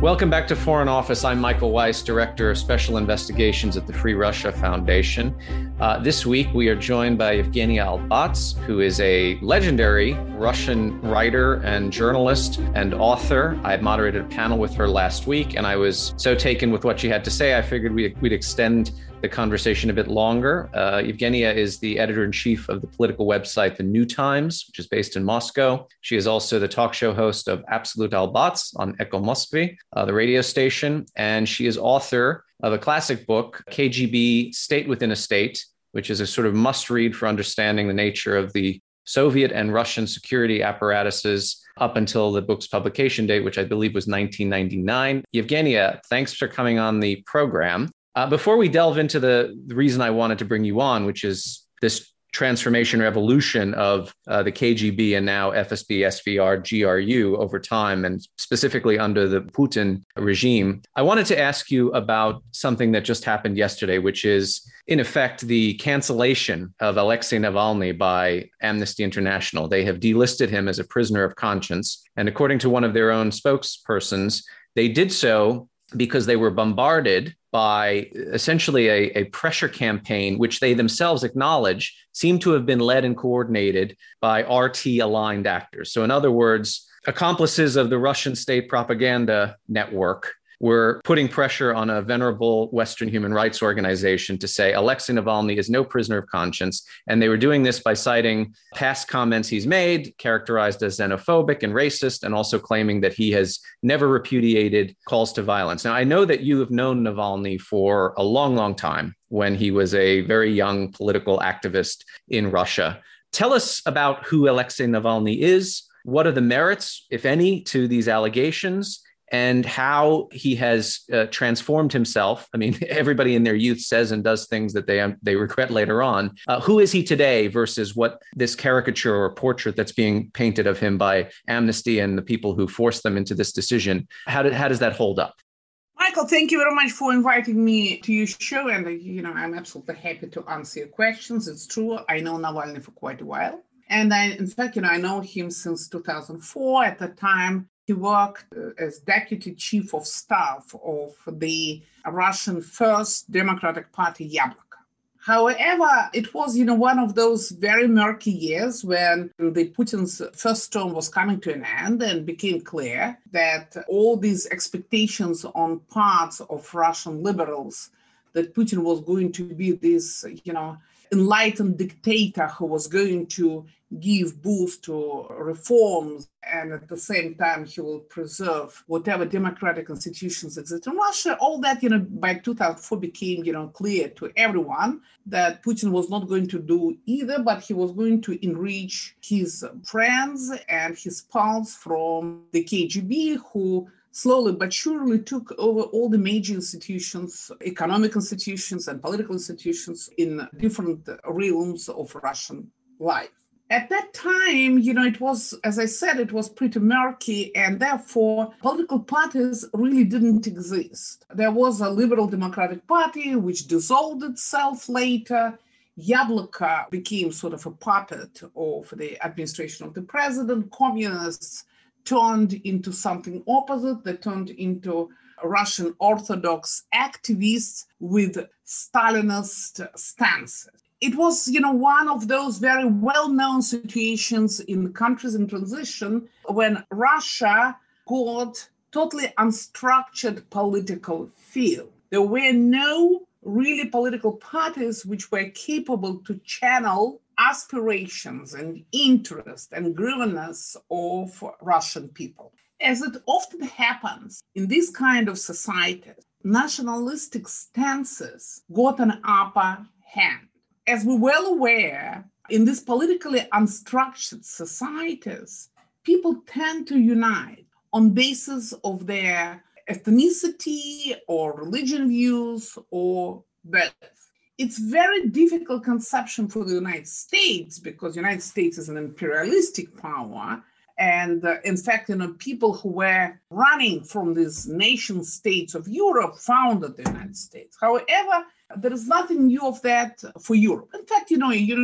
Welcome back to Foreign Office. I'm Michael Weiss, Director of Special Investigations at the Free Russia Foundation. Uh, this week, we are joined by Yevgenia Albats, who is a legendary Russian writer and journalist and author. I moderated a panel with her last week, and I was so taken with what she had to say, I figured we'd, we'd extend the conversation a bit longer. Uh, Yevgenia is the editor in chief of the political website The New Times, which is based in Moscow. She is also the talk show host of Absolute Albats on Echo Moskvy, uh, the radio station, and she is author of a classic book, KGB State Within a State, which is a sort of must read for understanding the nature of the Soviet and Russian security apparatuses up until the book's publication date, which I believe was 1999. Yevgenia, thanks for coming on the program. Uh, before we delve into the, the reason I wanted to bring you on, which is this transformation revolution of uh, the KGB and now FSB, SVR, GRU over time, and specifically under the Putin regime. I wanted to ask you about something that just happened yesterday, which is, in effect, the cancellation of Alexei Navalny by Amnesty International. They have delisted him as a prisoner of conscience. And according to one of their own spokespersons, they did so because they were bombarded by essentially a, a, pressure campaign, which they themselves acknowledge seemed to have been led and coordinated by RT aligned actors. So, in other words, accomplices of the Russian state propaganda network were putting pressure on a venerable Western human rights organization to say Alexei Navalny is no prisoner of conscience. And they were doing this by citing past comments he's made, characterized as xenophobic and racist, and also claiming that he has never repudiated calls to violence. Now, I know that you have known Navalny for a long, long time when he was a very young political activist in Russia. Tell us about who Alexei Navalny is. What are the merits, if any, to these allegations? And how he has uh, transformed himself. I mean, everybody in their youth says and does things that they um, they regret later on. Uh, who is he today versus what this caricature or portrait that's being painted of him by Amnesty and the people who forced them into this decision? How did how does that hold up? Michael, thank you very much for inviting me to your show, and uh, you know I'm absolutely happy to answer your questions. It's true, I know Navalny for quite a while. And I, in fact, you know, I know him since 2004. At the time, he worked uh, as deputy chief of staff of the Russian First Democratic Party, Yabloko. However, it was, you know, one of those very murky years when the Putin's first term was coming to an end and became clear that all these expectations on parts of Russian liberals that Putin was going to be this, you know, enlightened dictator who was going to give boost to reforms and at the same time he will preserve whatever democratic institutions exist in russia all that you know by 2004 became you know clear to everyone that putin was not going to do either but he was going to enrich his friends and his pals from the kgb who slowly but surely took over all the major institutions, economic institutions and political institutions in different realms of Russian life. At that time, you know, it was, as I said, it was pretty murky, and therefore political parties really didn't exist. There was a Liberal Democratic Party, which dissolved itself later. Yabloko became sort of a puppet of the administration of the president. Communists turned into something opposite. They turned into Russian Orthodox activists with Stalinist stances. It was, you know, one of those very well-known situations in countries in transition when Russia got totally unstructured political field. There were no really political parties which were capable to channel aspirations and interest and grievances of Russian people. As it often happens in this kind of societies, nationalistic stances got an upper hand. As we're well aware, in these politically unstructured societies, people tend to unite on basis of their ethnicity or religion views or birth it's very difficult conception for the United States because United States is an imperialistic power. And uh, in fact, you know, people who were running from these nation states of Europe founded the United States. However, there is nothing new of that for Europe. In fact, you know, you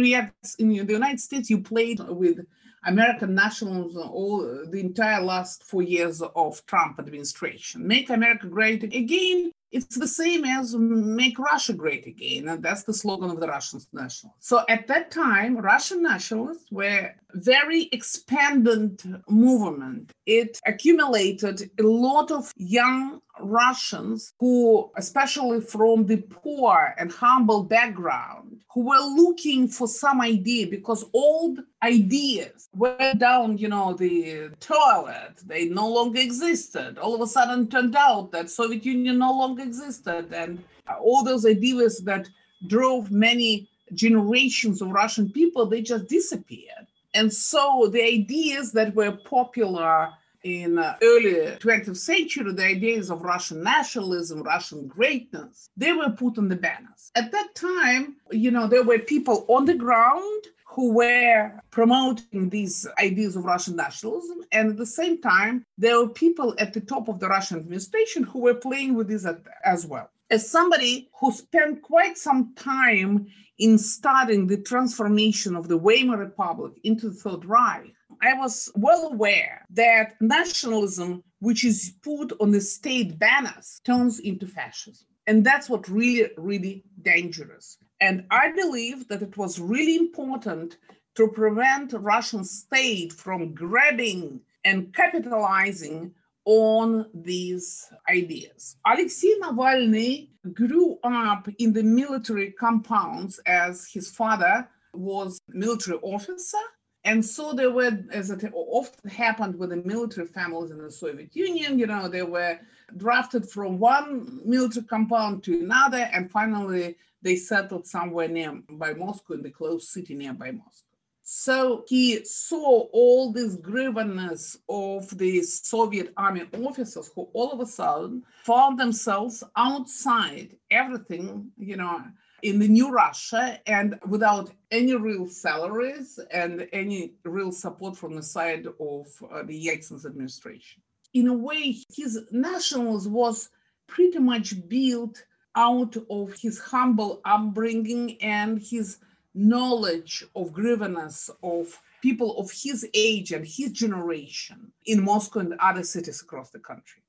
in the United States, you played with American nationalism all the entire last four years of Trump administration. Make America great again. It's the same as make Russia great again. And that's the slogan of the Russian nationalists. So at that time, Russian nationalists were very expanded movement. It accumulated a lot of young Russians who, especially from the poor and humble background, who were looking for some idea because old ideas went down, you know, the toilet. They no longer existed. All of a sudden turned out that Soviet Union no longer existed. And all those ideas that drove many generations of Russian people, they just disappeared. And so the ideas that were popular in early 20th century, the ideas of Russian nationalism, Russian greatness, they were put on the banners. At that time, you know, there were people on the ground who were promoting these ideas of Russian nationalism. And at the same time, there were people at the top of the Russian administration who were playing with this as well. As somebody who spent quite some time in studying the transformation of the Weimar Republic into the Third Reich, I was well aware that nationalism, which is put on the state banners, turns into fascism. And that's what really, really dangerous. And I believe that it was really important to prevent Russian state from grabbing and capitalizing on these ideas. Alexei Navalny grew up in the military compounds as his father was military officer and so there were, as it often happened with the military families in the Soviet Union, you know, they were drafted from one military compound to another, and finally they settled somewhere near by Moscow in the close city nearby Moscow. So he saw all this grievance of the Soviet army officers who all of a sudden found themselves outside everything, you know, in the new Russia and without any real salaries and any real support from the side of uh, the Yeltsin's administration. In a way, his nationalism was pretty much built out of his humble upbringing and his knowledge of grievance of people of his age and his generation in Moscow and other cities across the country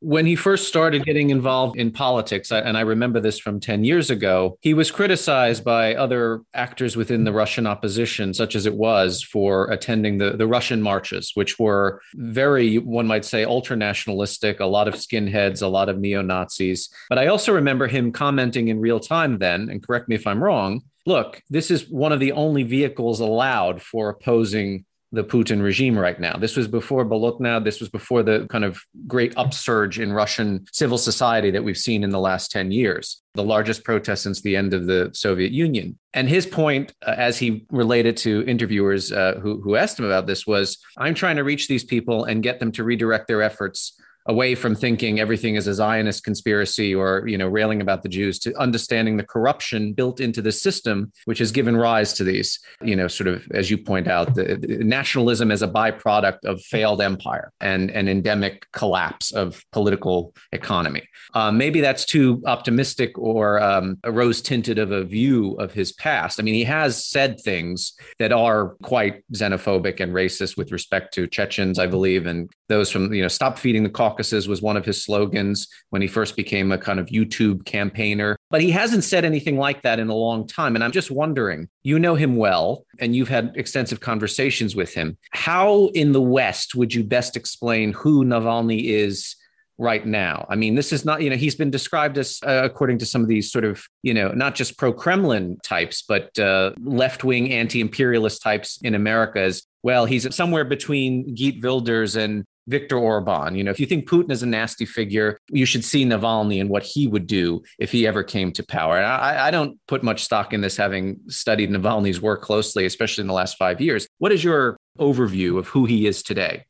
when he first started getting involved in politics, and I remember this from 10 years ago, he was criticized by other actors within the Russian opposition, such as it was, for attending the, the Russian marches, which were very, one might say, ultra nationalistic, a lot of skinheads, a lot of neo Nazis. But I also remember him commenting in real time then, and correct me if I'm wrong. Look, this is one of the only vehicles allowed for opposing the Putin regime right now. This was before Bolotna. This was before the kind of great upsurge in Russian civil society that we've seen in the last 10 years, the largest protest since the end of the Soviet Union. And his point, uh, as he related to interviewers uh, who, who asked him about this, was I'm trying to reach these people and get them to redirect their efforts away from thinking everything is a Zionist conspiracy or you know railing about the Jews to understanding the corruption built into the system, which has given rise to these you know sort of as you point out the, the nationalism as a byproduct of failed empire and an endemic collapse of political economy. Uh, maybe that's too optimistic or um, a rose tinted of a view of his past. I mean, he has said things that are quite xenophobic and racist with respect to Chechens, I believe, and those from you know stop feeding the Caucasus was one of his slogans when he first became a kind of YouTube campaigner. But he hasn't said anything like that in a long time. And I'm just wondering, you know him well, and you've had extensive conversations with him. How in the West would you best explain who Navalny is? right now. I mean, this is not, you know, he's been described as, uh, according to some of these sort of, you know, not just pro Kremlin types, but uh, left wing anti imperialist types in America as well. He's somewhere between Geert Wilders and Viktor Orban. You know, if you think Putin is a nasty figure, you should see Navalny and what he would do if he ever came to power. I, I, don't put much stock in this, having studied Navalny's work closely, especially in the last five years. What is your overview of who he is today?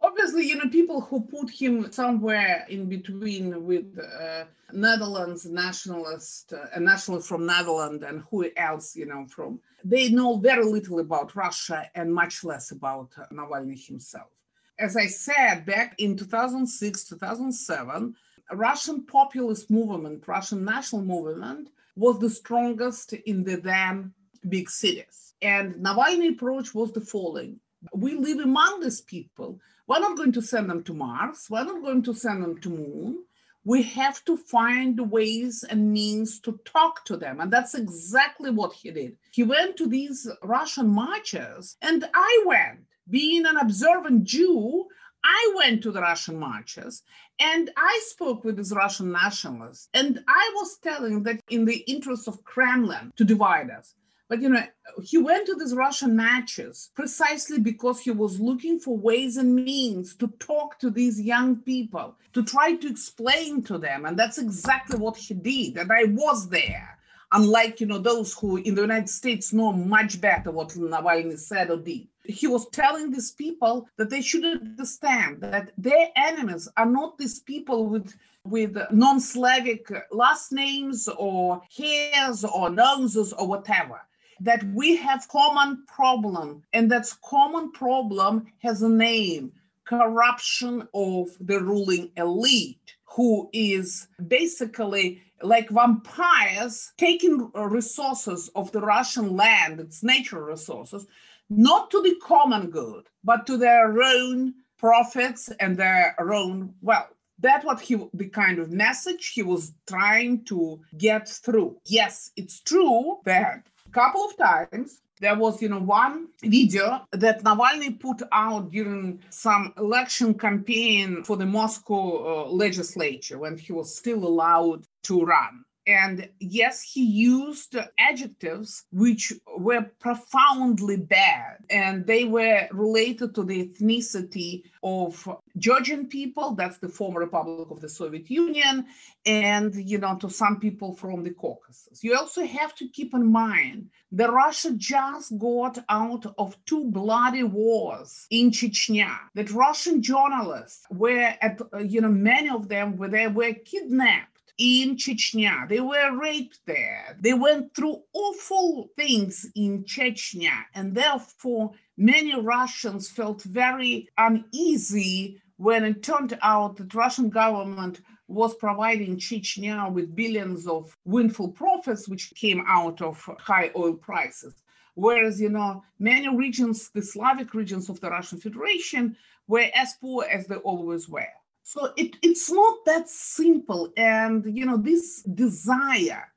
Obviously, you know, people who put him somewhere in between with uh, Netherlands nationalist, uh, a nationalist from Netherlands, and who else, you know, from they know very little about Russia and much less about Navalny himself as I said, back in 2006, 2007, Russian populist movement, Russian national movement, was the strongest in the then big cities. And Navalny approach was the following. We live among these people. We're not going to send them to Mars. We're not going to send them to Moon. We have to find ways and means to talk to them. And that's exactly what he did. He went to these Russian marches, and I went. Being an observant Jew, I went to the Russian marches and I spoke with these Russian nationalists. And I was telling that in the interest of Kremlin to divide us, but you know, he went to these Russian matches precisely because he was looking for ways and means to talk to these young people, to try to explain to them. And that's exactly what he did. And I was there. Unlike you know those who in the United States know much better what Navalny said or did. He was telling these people that they should understand that their enemies are not these people with with non-Slavic last names or hairs or noses or whatever that we have common problem and that common problem has a name corruption of the ruling elite who is basically like vampires taking resources of the russian land its natural resources not to the common good but to their own profits and their own wealth. That what he the kind of message he was trying to get through. Yes it's true that a couple of times there was you know one video that navalny put out during some election campaign for the moscow uh, legislature when he was still allowed to run and yes, he used adjectives which were profoundly bad, and they were related to the ethnicity of Georgian people, that's the former Republic of the Soviet Union, and you know, to some people from the Caucasus. You also have to keep in mind that Russia just got out of two bloody wars in Chechnya. That Russian journalists were at, you know, many of them were they were kidnapped in Chechnya. They were raped there. They went through awful things in Chechnya. And therefore, many Russians felt very uneasy when it turned out that Russian government was providing Chechnya with billions of windfall profits, which came out of high oil prices. Whereas, you know, many regions, the Slavic regions of the Russian Federation, were as poor as they always were. So it, it's not that simple. And, you know, this desire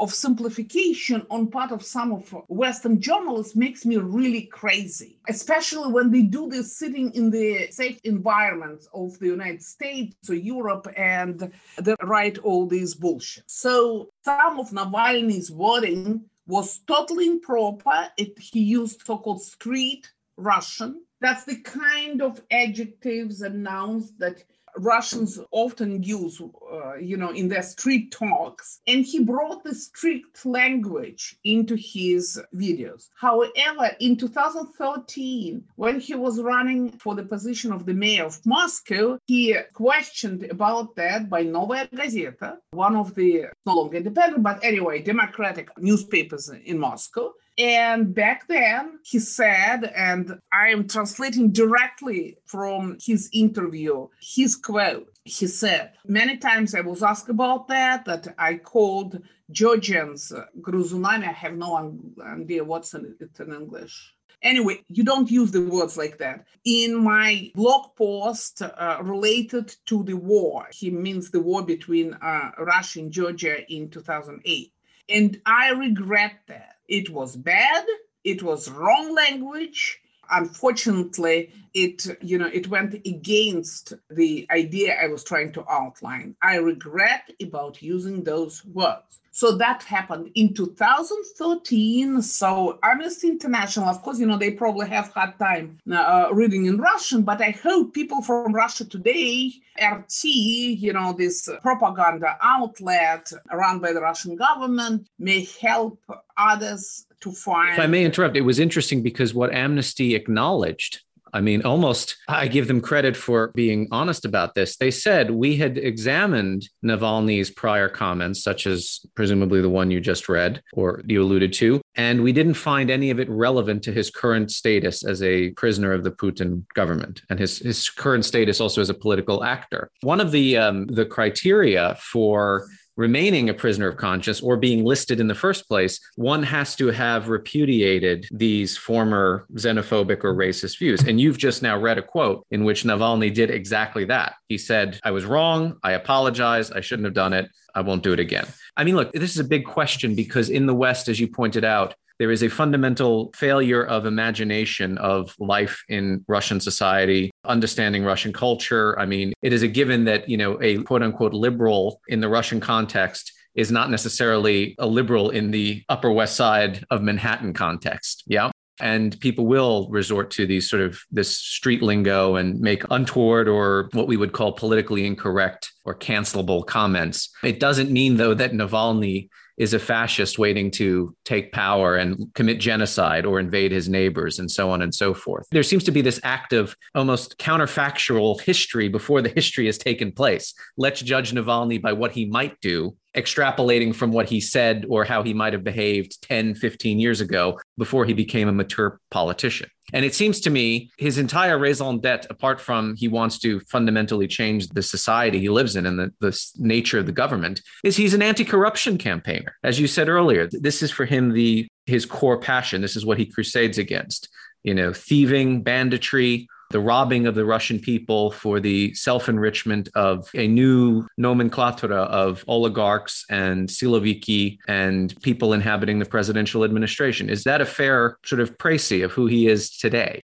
of simplification on part of some of Western journalists makes me really crazy, especially when they do this sitting in the safe environments of the United States or Europe and they write all this bullshit. So some of Navalny's wording was totally improper. It, he used so-called street Russian. That's the kind of adjectives and nouns that Russians often use, uh, you know, in their street talks. And he brought the strict language into his videos. However, in 2013, when he was running for the position of the mayor of Moscow, he questioned about that by Novaya Gazeta, one of the no longer independent, but anyway, democratic newspapers in Moscow. And back then, he said, and I am translating directly from his interview, his quote. He said, Many times I was asked about that, that I called Georgians gruzunami. I have no idea what's it in English. Anyway, you don't use the words like that. In my blog post uh, related to the war, he means the war between uh, Russia and Georgia in 2008. And I regret that it was bad, it was wrong language. Unfortunately, it you know it went against the idea I was trying to outline. I regret about using those words. So that happened in 2013. So Amnesty International, of course, you know, they probably have had time uh, reading in Russian, but I hope people from Russia today, RT, you know, this propaganda outlet run by the Russian government, may help others to find. If I may interrupt, it was interesting because what Amnesty acknowledged I mean, almost I give them credit for being honest about this. They said we had examined Navalny's prior comments, such as presumably the one you just read or you alluded to, and we didn't find any of it relevant to his current status as a prisoner of the Putin government and his, his current status also as a political actor. One of the um, the criteria for remaining a prisoner of conscience or being listed in the first place, one has to have repudiated these former xenophobic or racist views. And you've just now read a quote in which Navalny did exactly that. He said, I was wrong. I apologize. I shouldn't have done it. I won't do it again. I mean, look, this is a big question because in the West, as you pointed out, there is a fundamental failure of imagination of life in Russian society, understanding Russian culture. I mean, it is a given that, you know, a quote unquote liberal in the Russian context is not necessarily a liberal in the Upper West Side of Manhattan context. Yeah and people will resort to these sort of this street lingo and make untoward or what we would call politically incorrect or cancelable comments. It doesn't mean though that Navalny is a fascist waiting to take power and commit genocide or invade his neighbors and so on and so forth. There seems to be this active, almost counterfactual history before the history has taken place. Let's judge Navalny by what he might do, extrapolating from what he said or how he might have behaved 10, 15 years ago before he became a mature politician. And it seems to me his entire raison d'etre, apart from he wants to fundamentally change the society he lives in and the, the nature of the government, is he's an anti-corruption campaigner. As you said earlier, this is for him the his core passion. This is what he crusades against. You know, thieving, banditry, the robbing of the Russian people for the self enrichment of a new nomenclatura of oligarchs and siloviki and people inhabiting the presidential administration. Is that a fair sort of précis of who he is today?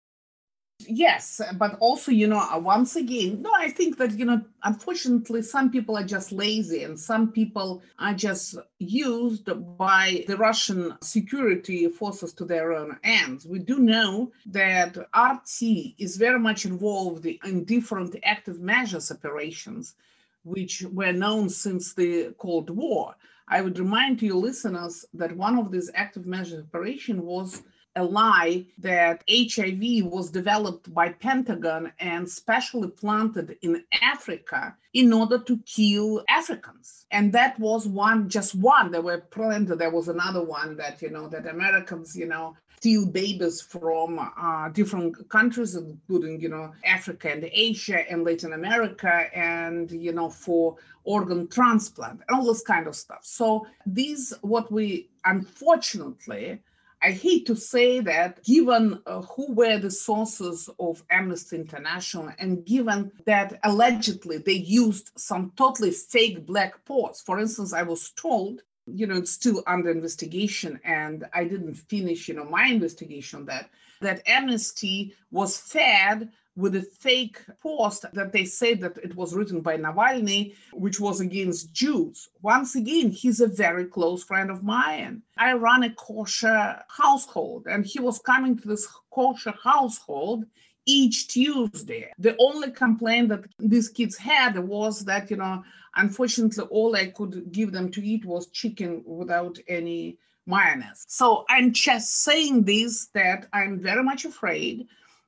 Yes but also you know uh, once again no i think that you know unfortunately some people are just lazy and some people are just used by the russian security forces to their own ends. We do know that rt is very much involved in different active measures operations which were known since the cold war. I would remind your listeners that one of these active measures operation was a lie that HIV was developed by Pentagon and specially planted in Africa in order to kill Africans. And that was one, just one. There were plenty. There was another one that, you know, that Americans, you know, steal babies from uh, different countries, including, you know, Africa and Asia and Latin America, and, you know, for organ transplant and all this kind of stuff. So these, what we unfortunately, I hate to say that, given uh, who were the sources of Amnesty International, and given that allegedly they used some totally fake black posts. For instance, I was told, you know, it's still under investigation, and I didn't finish, you know, my investigation on that, that Amnesty was fed with a fake post that they said that it was written by Navalny, which was against Jews. Once again, he's a very close friend of mine. I run a kosher household, and he was coming to this kosher household each Tuesday. The only complaint that these kids had was that, you know, unfortunately, all I could give them to eat was chicken without any mayonnaise. So I'm just saying this that I'm very much afraid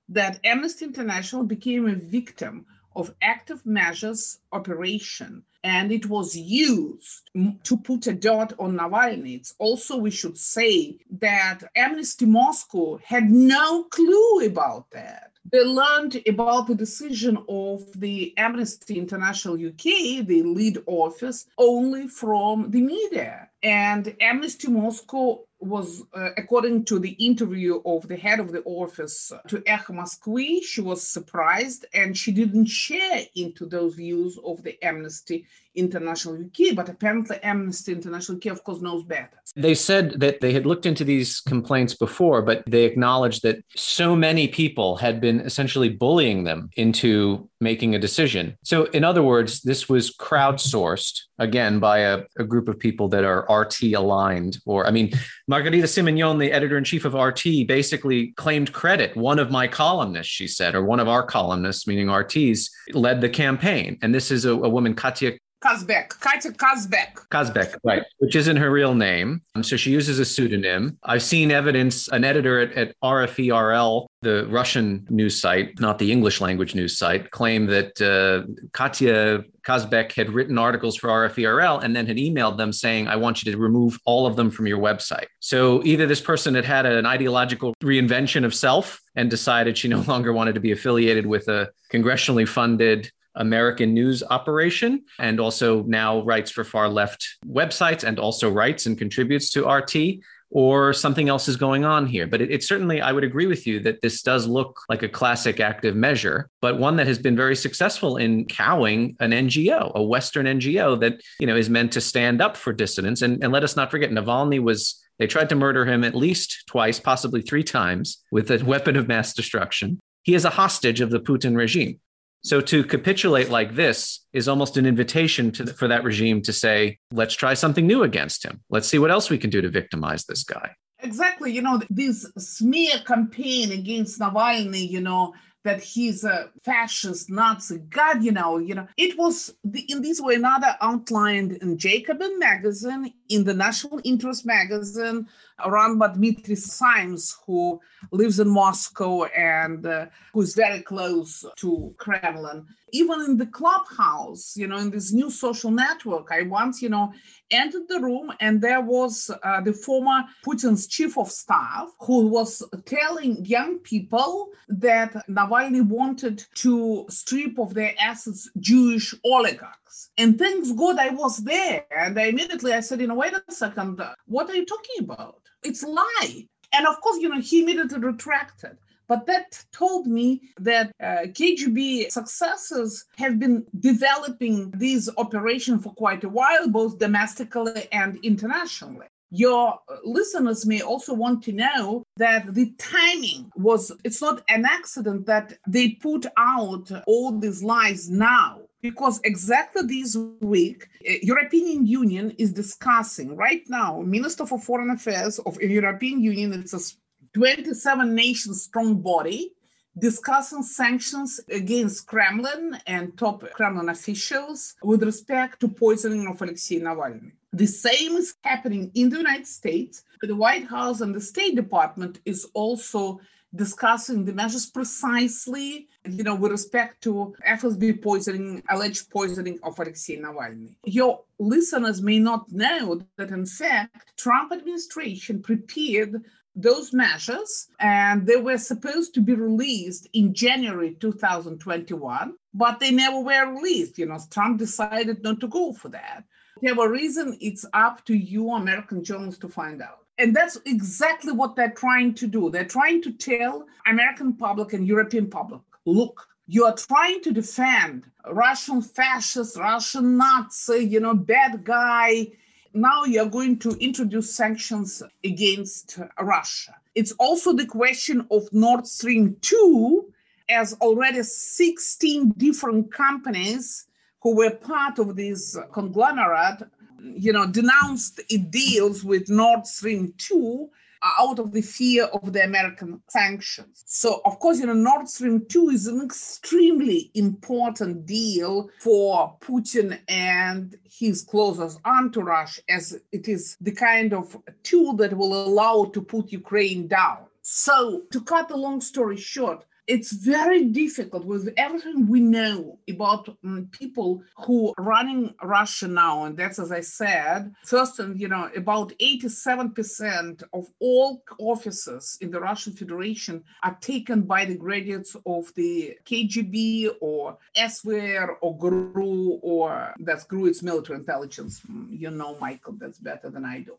that Amnesty International became a victim of active measures operation and it was used to put a dot on Navalny. It's also, we should say that Amnesty Moscow had no clue about that. They learned about the decision of the Amnesty International UK, the lead office, only from the media. And Amnesty Moscow was, uh, according to the interview of the head of the office to Echo Moskvy, she was surprised and she didn't share into those views of the Amnesty International UK, but apparently Amnesty International UK, of course, knows better. They said that they had looked into these complaints before, but they acknowledged that so many people had been essentially bullying them into making a decision. So, in other words, this was crowdsourced again by a, a group of people that are RT aligned. Or, I mean, Margarita Simonyan, the editor in chief of RT, basically claimed credit. One of my columnists, she said, or one of our columnists, meaning RTs, led the campaign. And this is a, a woman, Katya Kazbek, Katya Kazbek. Kazbek, right, which isn't her real name. Um, so she uses a pseudonym. I've seen evidence, an editor at, at RFE/RL, the Russian news site, not the English language news site, claimed that uh, Katya Kazbek had written articles for RFE/RL and then had emailed them saying, I want you to remove all of them from your website. So either this person had had an ideological reinvention of self and decided she no longer wanted to be affiliated with a congressionally funded American news operation and also now writes for far left websites and also writes and contributes to RT or something else is going on here. But it, it, certainly, I would agree with you that this does look like a classic active measure, but one that has been very successful in cowing an NGO, a Western NGO that you know is meant to stand up for dissidents. And, and let us not forget, Navalny was. They tried to murder him at least twice, possibly three times, with a weapon of mass destruction. He is a hostage of the Putin regime. So to capitulate like this is almost an invitation to, for that regime to say, let's try something new against him. Let's see what else we can do to victimize this guy. Exactly. You know, this smear campaign against Navalny, you know, that he's a fascist Nazi. God, you know, you know, it was the, in this way another outlined in Jacobin magazine, in the National Interest magazine, run by Dmitry Simes, who lives in Moscow and uh, who is very close to Kremlin. Even in the clubhouse, you know, in this new social network, I once, you know, entered the room and there was uh, the former Putin's chief of staff who was telling young people that Navalny wanted to strip of their assets Jewish oligarchs. And thanks God I was there. And I immediately I said, you know, wait a second, what are you talking about? It's lie. And of course, you know, he immediately retracted. But that told me that uh, KGB successors have been developing these operations for quite a while, both domestically and internationally. Your listeners may also want to know that the timing was, it's not an accident that they put out all these lies now because exactly this week eh, european union is discussing right now minister for foreign affairs of european union it's a 27 nation strong body discussing sanctions against kremlin and top kremlin officials with respect to poisoning of alexei navalny the same is happening in the united states the white house and the state department is also discussing the measures precisely, you know, with respect to FSB poisoning, alleged poisoning of Alexei Navalny. Your listeners may not know that in fact, Trump administration prepared those measures and they were supposed to be released in January 2021, but they never were released. You know, Trump decided not to go for that. Whatever reason, it's up to you American journalists to find out. And that's exactly what they're trying to do. They're trying to tell American public and European public, look, you are trying to defend Russian fascist, Russian Nazi, you know, bad guy. Now you're going to introduce sanctions against Russia. It's also the question of Nord Stream 2, as already 16 different companies who were part of this conglomerate you know, denounced it deals with Nord Stream 2 uh, out of the fear of the American sanctions. So, of course, you know, Nord Stream 2 is an extremely important deal for Putin and his closest entourage, as it is the kind of tool that will allow to put Ukraine down. So, to cut the long story short, it's very difficult with everything we know about um, people who are running Russia now, and that's as I said. First, and you know, about 87% of all offices in the Russian Federation are taken by the graduates of the KGB or SVR or GRU, or that's GRU, it's military intelligence. Mm, you know, Michael, that's better than I do.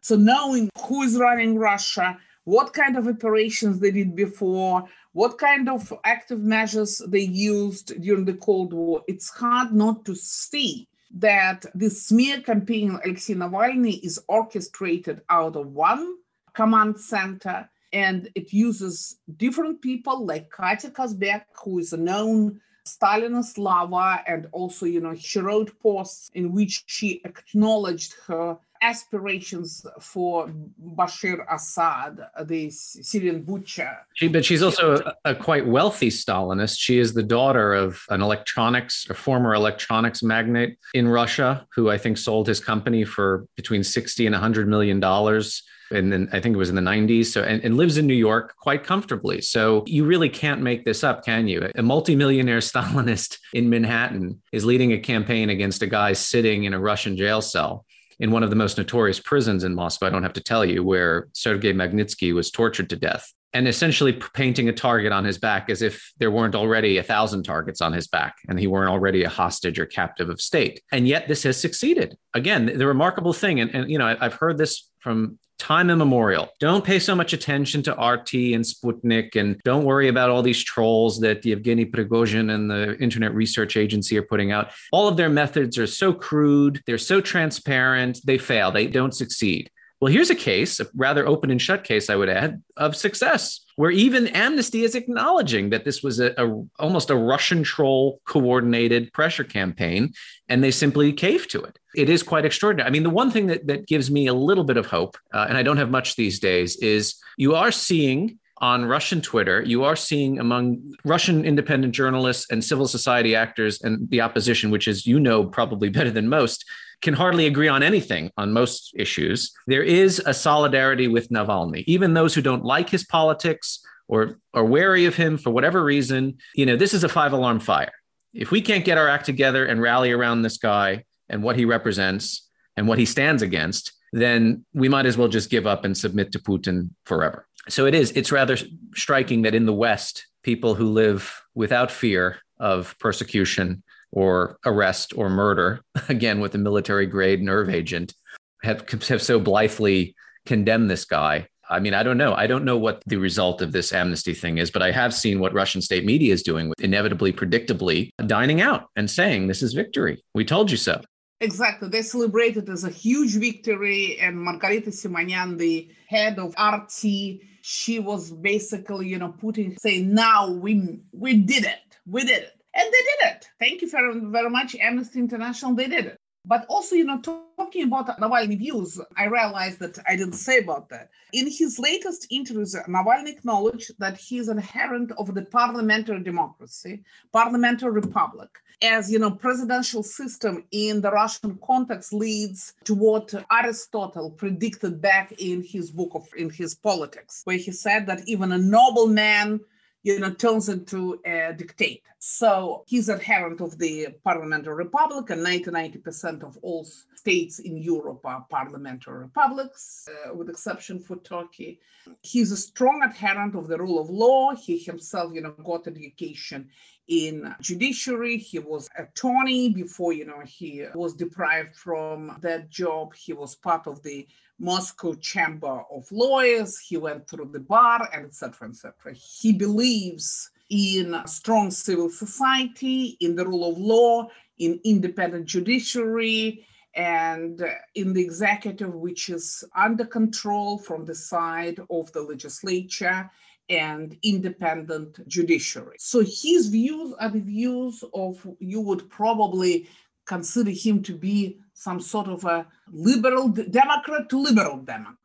So knowing who is running Russia, what kind of operations they did before, what kind of active measures they used during the Cold War, it's hard not to see that this smear campaign Alexei Navalny is orchestrated out of one command center and it uses different people like Katya Kazbek, who is a known Stalinist lover, and also, you know, she wrote posts in which she acknowledged her aspirations for Bashir Assad, the Syrian butcher. She, but she's also a, a, quite wealthy Stalinist. She is the daughter of an electronics, a former electronics magnate in Russia, who I think sold his company for between 60 and 100 million dollars. And then I think it was in the 90s. So, and, and lives in New York quite comfortably. So, you really can't make this up, can you? A multimillionaire Stalinist in Manhattan is leading a campaign against a guy sitting in a Russian jail cell in one of the most notorious prisons in Moscow. I don't have to tell you, where Sergei Magnitsky was tortured to death. and essentially painting a target on his back as if there weren't already a thousand targets on his back and he weren't already a hostage or captive of state. And yet this has succeeded. Again, the remarkable thing, and, and you know, I've heard this from time immemorial. Don't pay so much attention to RT and Sputnik, and don't worry about all these trolls that Yevgeny Prigozhin and the Internet Research Agency are putting out. All of their methods are so crude, they're so transparent, they fail, they don't succeed. Well, here's a case, a rather open and shut case, I would add, of success, where even Amnesty is acknowledging that this was a, a, almost a Russian troll coordinated pressure campaign, and they simply caved to it. It is quite extraordinary. I mean, the one thing that, that gives me a little bit of hope, uh, and I don't have much these days, is you are seeing on Russian Twitter, you are seeing among Russian independent journalists and civil society actors and the opposition, which is, you know, probably better than most, can hardly agree on anything on most issues. There is a solidarity with Navalny. Even those who don't like his politics or are wary of him for whatever reason, you know, this is a five alarm fire. If we can't get our act together and rally around this guy and what he represents and what he stands against, then we might as well just give up and submit to Putin forever. So it is, it's rather striking that in the West, people who live without fear of persecution or arrest or murder, again with a military grade nerve agent, have, have so blithely condemned this guy. I mean, I don't know. I don't know what the result of this amnesty thing is, but I have seen what Russian state media is doing with inevitably, predictably dining out and saying, This is victory. We told you so. Exactly. They celebrated it as a huge victory. And Margarita Simonyan, the head of RT, she was basically, you know, putting, saying, now we we did it. We did it. And they did it. Thank you very, very much, Amnesty International. They did it. But also, you know, talking about Navalny views, I realized that I didn't say about that. In his latest interviews, Navalny acknowledged that he is adherent of the parliamentary democracy, parliamentary republic, as you know, presidential system in the Russian context leads to what Aristotle predicted back in his book of in his politics, where he said that even a noble man you know, turns into a uh, dictator. So he's adherent of the parliamentary republic, and 90-90% of all states in Europe are parliamentary republics, uh, with exception for Turkey. He's a strong adherent of the rule of law. He himself, you know, got education in judiciary. He was attorney before, you know, he was deprived from that job. He was part of the Moscow Chamber of Lawyers. He went through the bar, and etc. etc. He believes in strong civil society, in the rule of law, in independent judiciary, and in the executive, which is under control from the side of the legislature and independent judiciary. So his views are the views of, you would probably consider him to be some sort of a liberal Democrat to liberal Democrat.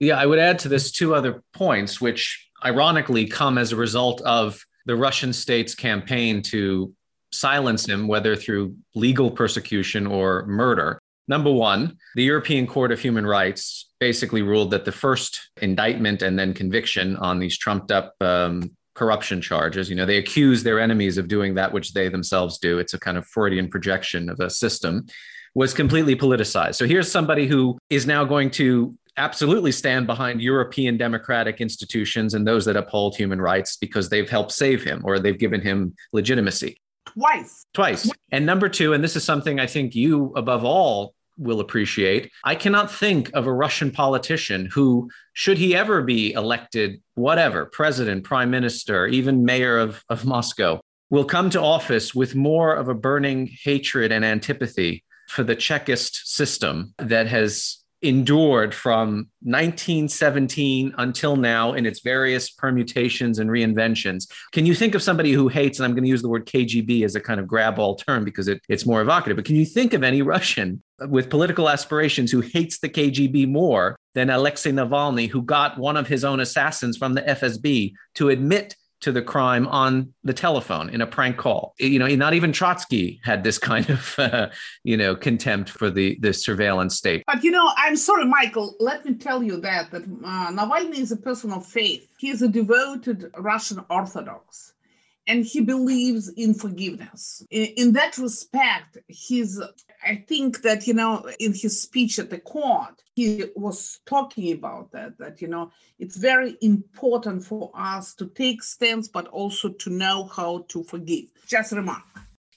Yeah, I would add to this two other points, which ironically come as a result of the Russian state's campaign to silence him, whether through legal persecution or murder. Number one, the European Court of Human Rights basically ruled that the first indictment and then conviction on these trumped up um, corruption charges, you know, they accuse their enemies of doing that which they themselves do. It's a kind of Freudian projection of a system, was completely politicized. So here's somebody who is now going to absolutely stand behind European democratic institutions and those that uphold human rights because they've helped save him or they've given him legitimacy. Twice. Twice. And number two, and this is something I think you, above all, will appreciate. I cannot think of a Russian politician who, should he ever be elected, whatever, president, prime minister, even mayor of, of Moscow, will come to office with more of a burning hatred and antipathy for the Chekist system that has endured from 1917 until now in its various permutations and reinventions. Can you think of somebody who hates, and I'm going to use the word KGB as a kind of grab all term because it, it's more evocative, but can you think of any Russian with political aspirations who hates the KGB more than Alexei Navalny, who got one of his own assassins from the FSB to admit to the crime on the telephone in a prank call. You know, not even Trotsky had this kind of, uh, you know, contempt for the, the surveillance state. But, you know, I'm sorry, Michael, let me tell you that, that uh, Navalny is a person of faith. He is a devoted Russian Orthodox. And he believes in forgiveness. In, in, that respect, he's, I think that, you know, in his speech at the court, he was talking about that, that, you know, it's very important for us to take stands, but also to know how to forgive. Just a remark.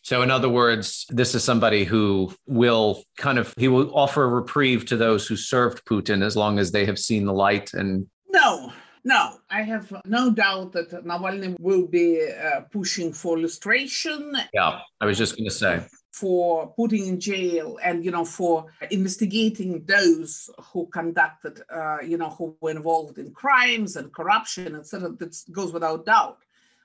So, in other words, this is somebody who will kind of he will offer a reprieve to those who served Putin as long as they have seen the light. And no, no, I have no doubt that Navalny will be uh, pushing for lustration. Yeah, I was just going to say for putting in jail and you know for investigating those who conducted uh, you know who were involved in crimes and corruption etc that goes without doubt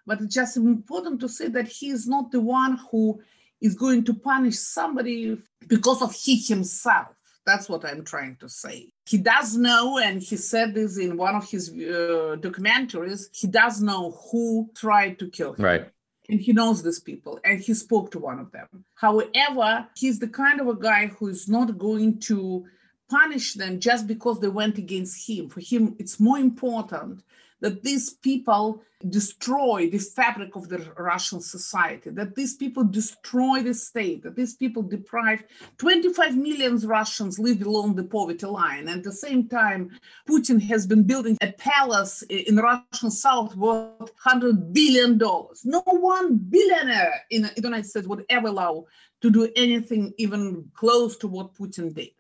but it's just important to say that he is not the one who is going to punish somebody because of he himself. That's what I'm trying to say. He does know, and he said this in one of his uh, documentaries, he does know who tried to kill him. Right. And he knows these people, and he spoke to one of them. However, he's the kind of a guy who is not going to punish them just because they went against him. For him, it's more important that these people destroy the fabric of the Russian society, that these people destroy the state, that these people deprive 25 million Russians live below the poverty line. And at the same time, Putin has been building a palace in Russian south worth $100 billion. No one billionaire in the United States would ever allow to do anything even close to what Putin did.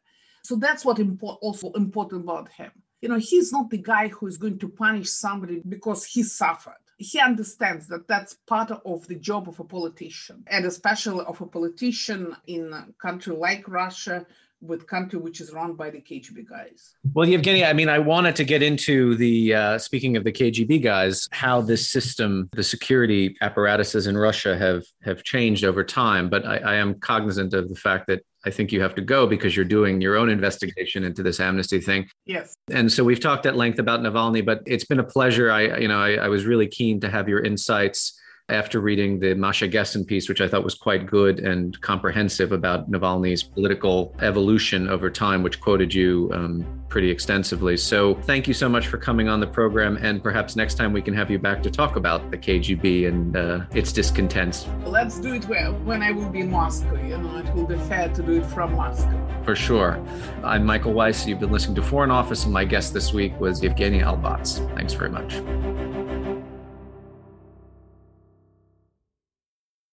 So that's what impo- also important about him you know, he's not the guy who is going to punish somebody because he suffered. He understands that that's part of the job of a politician, and especially of a politician in a country like Russia, with country which is run by the KGB guys. Well, Yevgenia, I mean, I wanted to get into the uh, speaking of the KGB guys, how this system, the security apparatuses in Russia have have changed over time. But I, I am cognizant of the fact that I think you have to go because you're doing your own investigation into this amnesty thing. Yes. And so we've talked at length about Navalny, but it's been a pleasure. I, you know, I, I was really keen to have your insights after reading the Masha Gessen piece, which I thought was quite good and comprehensive about Navalny's political evolution over time, which quoted you um, pretty extensively. So thank you so much for coming on the program. And perhaps next time we can have you back to talk about the KGB and uh, its discontents. Let's do it when I will be in Moscow. You know, it will be fair to do it from Moscow. For sure. I'm Michael Weiss. You've been listening to Foreign Office, and my guest this week was Yevgenia Albats. Thanks very much.